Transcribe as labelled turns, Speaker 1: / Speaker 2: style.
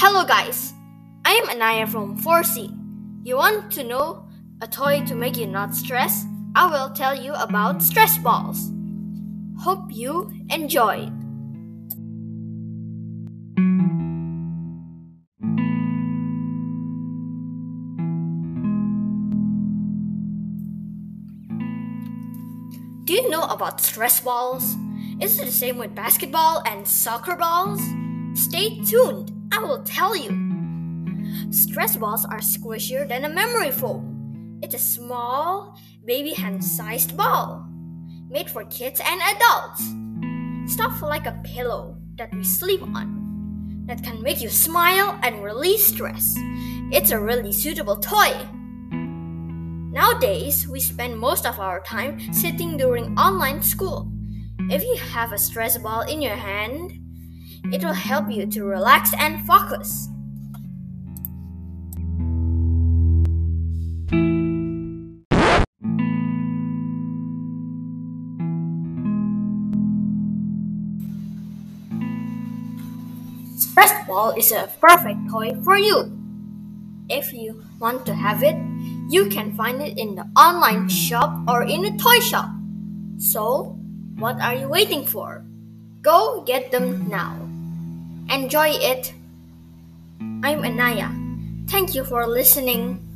Speaker 1: Hello guys, I am Anaya from 4C. You want to know a toy to make you not stress? I will tell you about stress balls. Hope you enjoy. Do you know about stress balls? Is it the same with basketball and soccer balls? Stay tuned, I will tell you. Stress balls are squishier than a memory foam. It's a small, baby hand sized ball, made for kids and adults. Stuff like a pillow that we sleep on, that can make you smile and release stress. It's a really suitable toy. Nowadays, we spend most of our time sitting during online school. If you have a stress ball in your hand, it will help you to relax and focus. Stress ball is a perfect toy for you. If you want to have it, you can find it in the online shop or in a toy shop. So, what are you waiting for? Go get them now. Enjoy it. I'm Anaya. Thank you for listening.